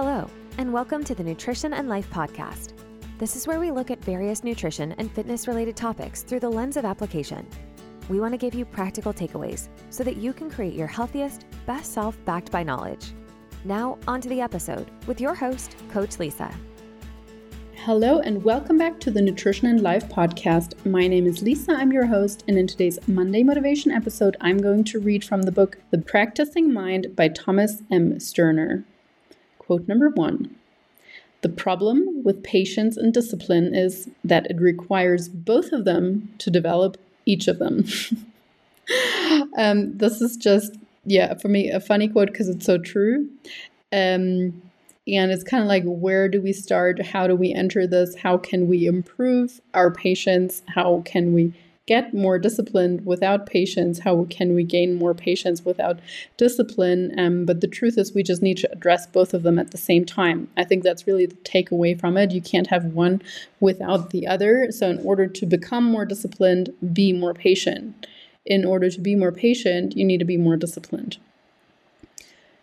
Hello, and welcome to the Nutrition and Life Podcast. This is where we look at various nutrition and fitness related topics through the lens of application. We want to give you practical takeaways so that you can create your healthiest, best self backed by knowledge. Now, on to the episode with your host, Coach Lisa. Hello, and welcome back to the Nutrition and Life podcast. My name is Lisa, I'm your host, and in today's Monday Motivation episode, I'm going to read from the book The Practicing Mind by Thomas M. Sterner. Quote number one The problem with patience and discipline is that it requires both of them to develop each of them. um, this is just, yeah, for me, a funny quote because it's so true. Um, and it's kind of like, where do we start? How do we enter this? How can we improve our patience? How can we get more disciplined without patience? How can we gain more patience without discipline? Um, but the truth is, we just need to address both of them at the same time. I think that's really the takeaway from it. You can't have one without the other. So, in order to become more disciplined, be more patient. In order to be more patient, you need to be more disciplined.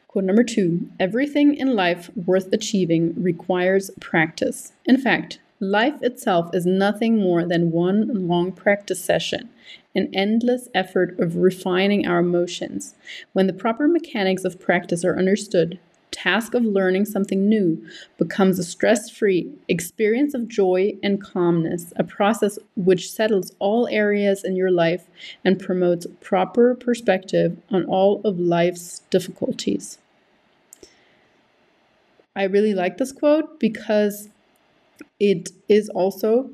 Quote number two everything in life worth achieving requires practice. In fact, life itself is nothing more than one long practice session, an endless effort of refining our emotions. When the proper mechanics of practice are understood, task of learning something new becomes a stress free experience of joy and calmness, a process which settles all areas in your life and promotes proper perspective on all of life's difficulties. I really like this quote because it is also,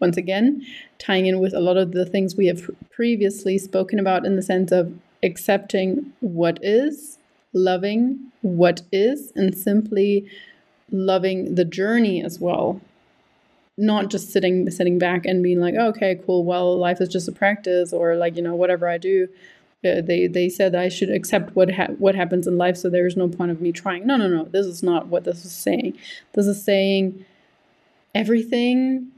once again, tying in with a lot of the things we have previously spoken about in the sense of accepting what is, loving what is, and simply loving the journey as well. Not just sitting sitting back and being like, oh, okay, cool, well, life is just a practice, or like, you know, whatever I do, uh, they they said I should accept what ha- what happens in life, so there is no point of me trying. No, no, no. This is not what this is saying. This is saying everything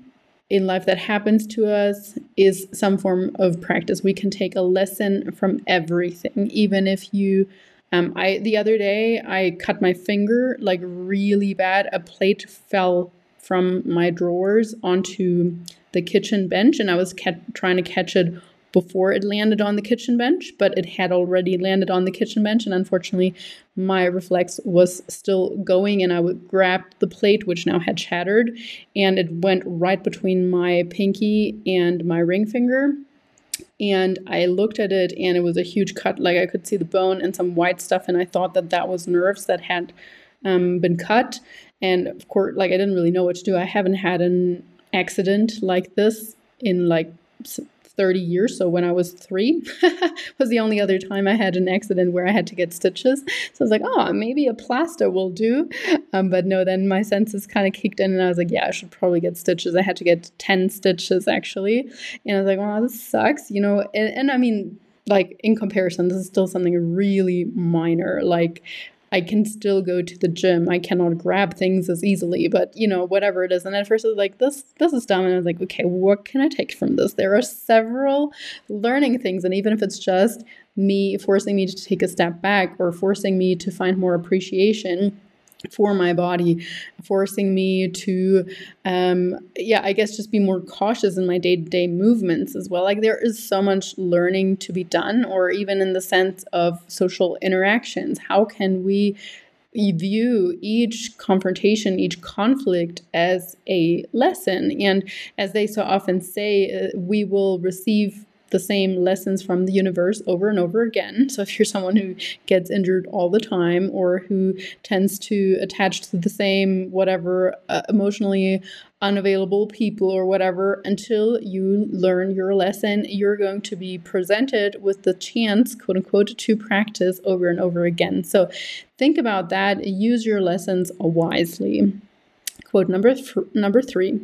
in life that happens to us is some form of practice. We can take a lesson from everything, even if you. Um, I the other day I cut my finger like really bad. A plate fell from my drawers onto the kitchen bench, and I was trying to catch it before it landed on the kitchen bench, but it had already landed on the kitchen bench. And unfortunately, my reflex was still going, and I would grab the plate, which now had shattered, and it went right between my pinky and my ring finger. And I looked at it, and it was a huge cut. Like I could see the bone and some white stuff, and I thought that that was nerves that had um, been cut. And of course, like I didn't really know what to do. I haven't had an accident like this in like 30 years. So when I was three was the only other time I had an accident where I had to get stitches. So I was like, oh, maybe a plaster will do. Um, but no, then my senses kind of kicked in and I was like, yeah, I should probably get stitches. I had to get 10 stitches actually. And I was like, wow, this sucks, you know. And, and I mean, like in comparison, this is still something really minor. Like I can still go to the gym. I cannot grab things as easily, but you know, whatever it is. And at first I was like, this this is dumb. And I was like, okay, what can I take from this? There are several learning things. And even if it's just me forcing me to take a step back or forcing me to find more appreciation for my body, forcing me to, um, yeah, I guess just be more cautious in my day to day movements as well. Like there is so much learning to be done, or even in the sense of social interactions. How can we view each confrontation, each conflict as a lesson? And as they so often say, uh, we will receive the same lessons from the universe over and over again. So if you're someone who gets injured all the time or who tends to attach to the same whatever uh, emotionally unavailable people or whatever until you learn your lesson you're going to be presented with the chance quote unquote to practice over and over again. So think about that. Use your lessons wisely. Quote number th- number 3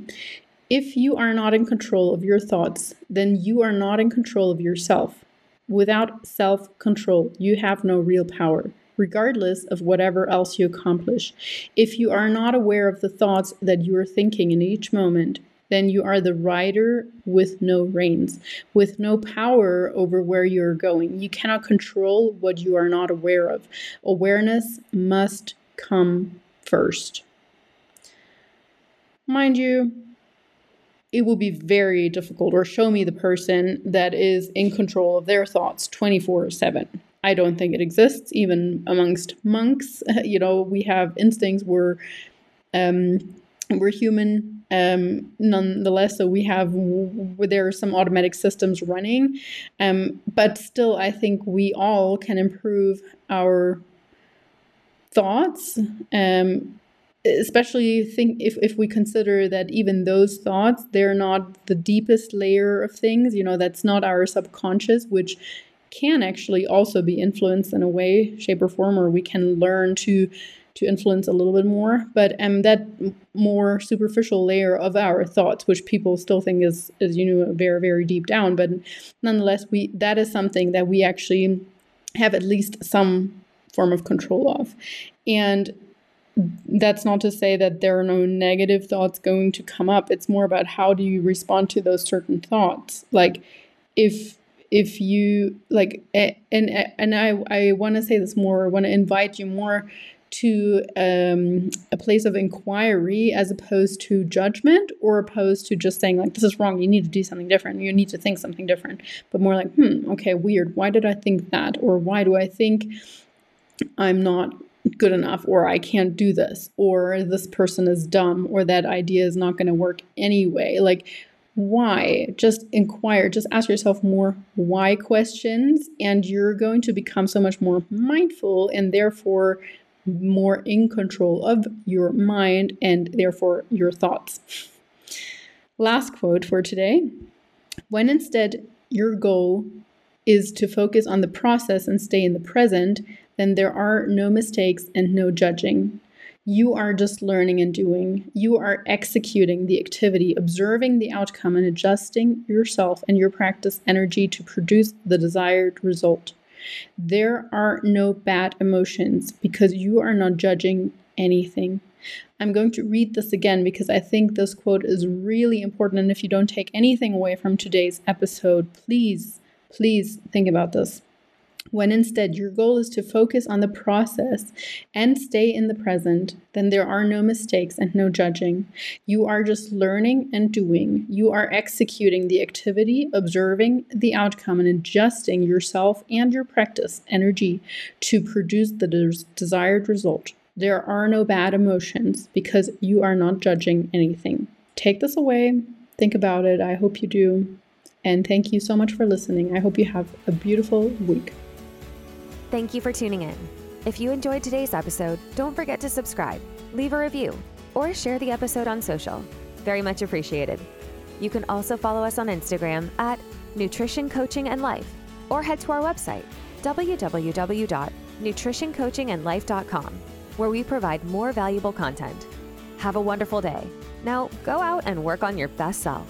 if you are not in control of your thoughts, then you are not in control of yourself. Without self control, you have no real power, regardless of whatever else you accomplish. If you are not aware of the thoughts that you are thinking in each moment, then you are the rider with no reins, with no power over where you're going. You cannot control what you are not aware of. Awareness must come first. Mind you, it will be very difficult, or show me the person that is in control of their thoughts 24 7. I don't think it exists, even amongst monks. You know, we have instincts, we're, um, we're human um, nonetheless. So we have, there are some automatic systems running. Um, but still, I think we all can improve our thoughts um, especially think if, if we consider that even those thoughts they're not the deepest layer of things you know that's not our subconscious which can actually also be influenced in a way shape or form or we can learn to to influence a little bit more. But um that more superficial layer of our thoughts which people still think is is you know very very deep down but nonetheless we that is something that we actually have at least some form of control of. And that's not to say that there are no negative thoughts going to come up. It's more about how do you respond to those certain thoughts? Like if if you like and and i i want to say this more i want to invite you more to um, a place of inquiry as opposed to judgment or opposed to just saying like this is wrong you need to do something different you need to think something different. But more like hmm okay weird why did i think that? Or why do i think i'm not good enough or I can't do this or this person is dumb or that idea is not going to work anyway. Like, why? Just inquire, just ask yourself more why questions, and you're going to become so much more mindful and therefore more in control of your mind and therefore your thoughts. Last quote for today when instead your goal is to focus on the process and stay in the present, then there are no mistakes and no judging. You are just learning and doing. You are executing the activity, observing the outcome, and adjusting yourself and your practice energy to produce the desired result. There are no bad emotions because you are not judging anything. I'm going to read this again because I think this quote is really important. And if you don't take anything away from today's episode, please, please think about this when instead your goal is to focus on the process and stay in the present, then there are no mistakes and no judging. You are just learning and doing. You are executing the activity, observing the outcome, and adjusting yourself and your practice energy to produce the des- desired result. There are no bad emotions because you are not judging anything. Take this away, think about it. I hope you do. And thank you so much for listening. I hope you have a beautiful week. Thank you for tuning in. If you enjoyed today's episode, don't forget to subscribe, leave a review, or share the episode on social. Very much appreciated. You can also follow us on Instagram at Nutrition Coaching and Life or head to our website, www.nutritioncoachingandlife.com, where we provide more valuable content. Have a wonderful day. Now go out and work on your best self.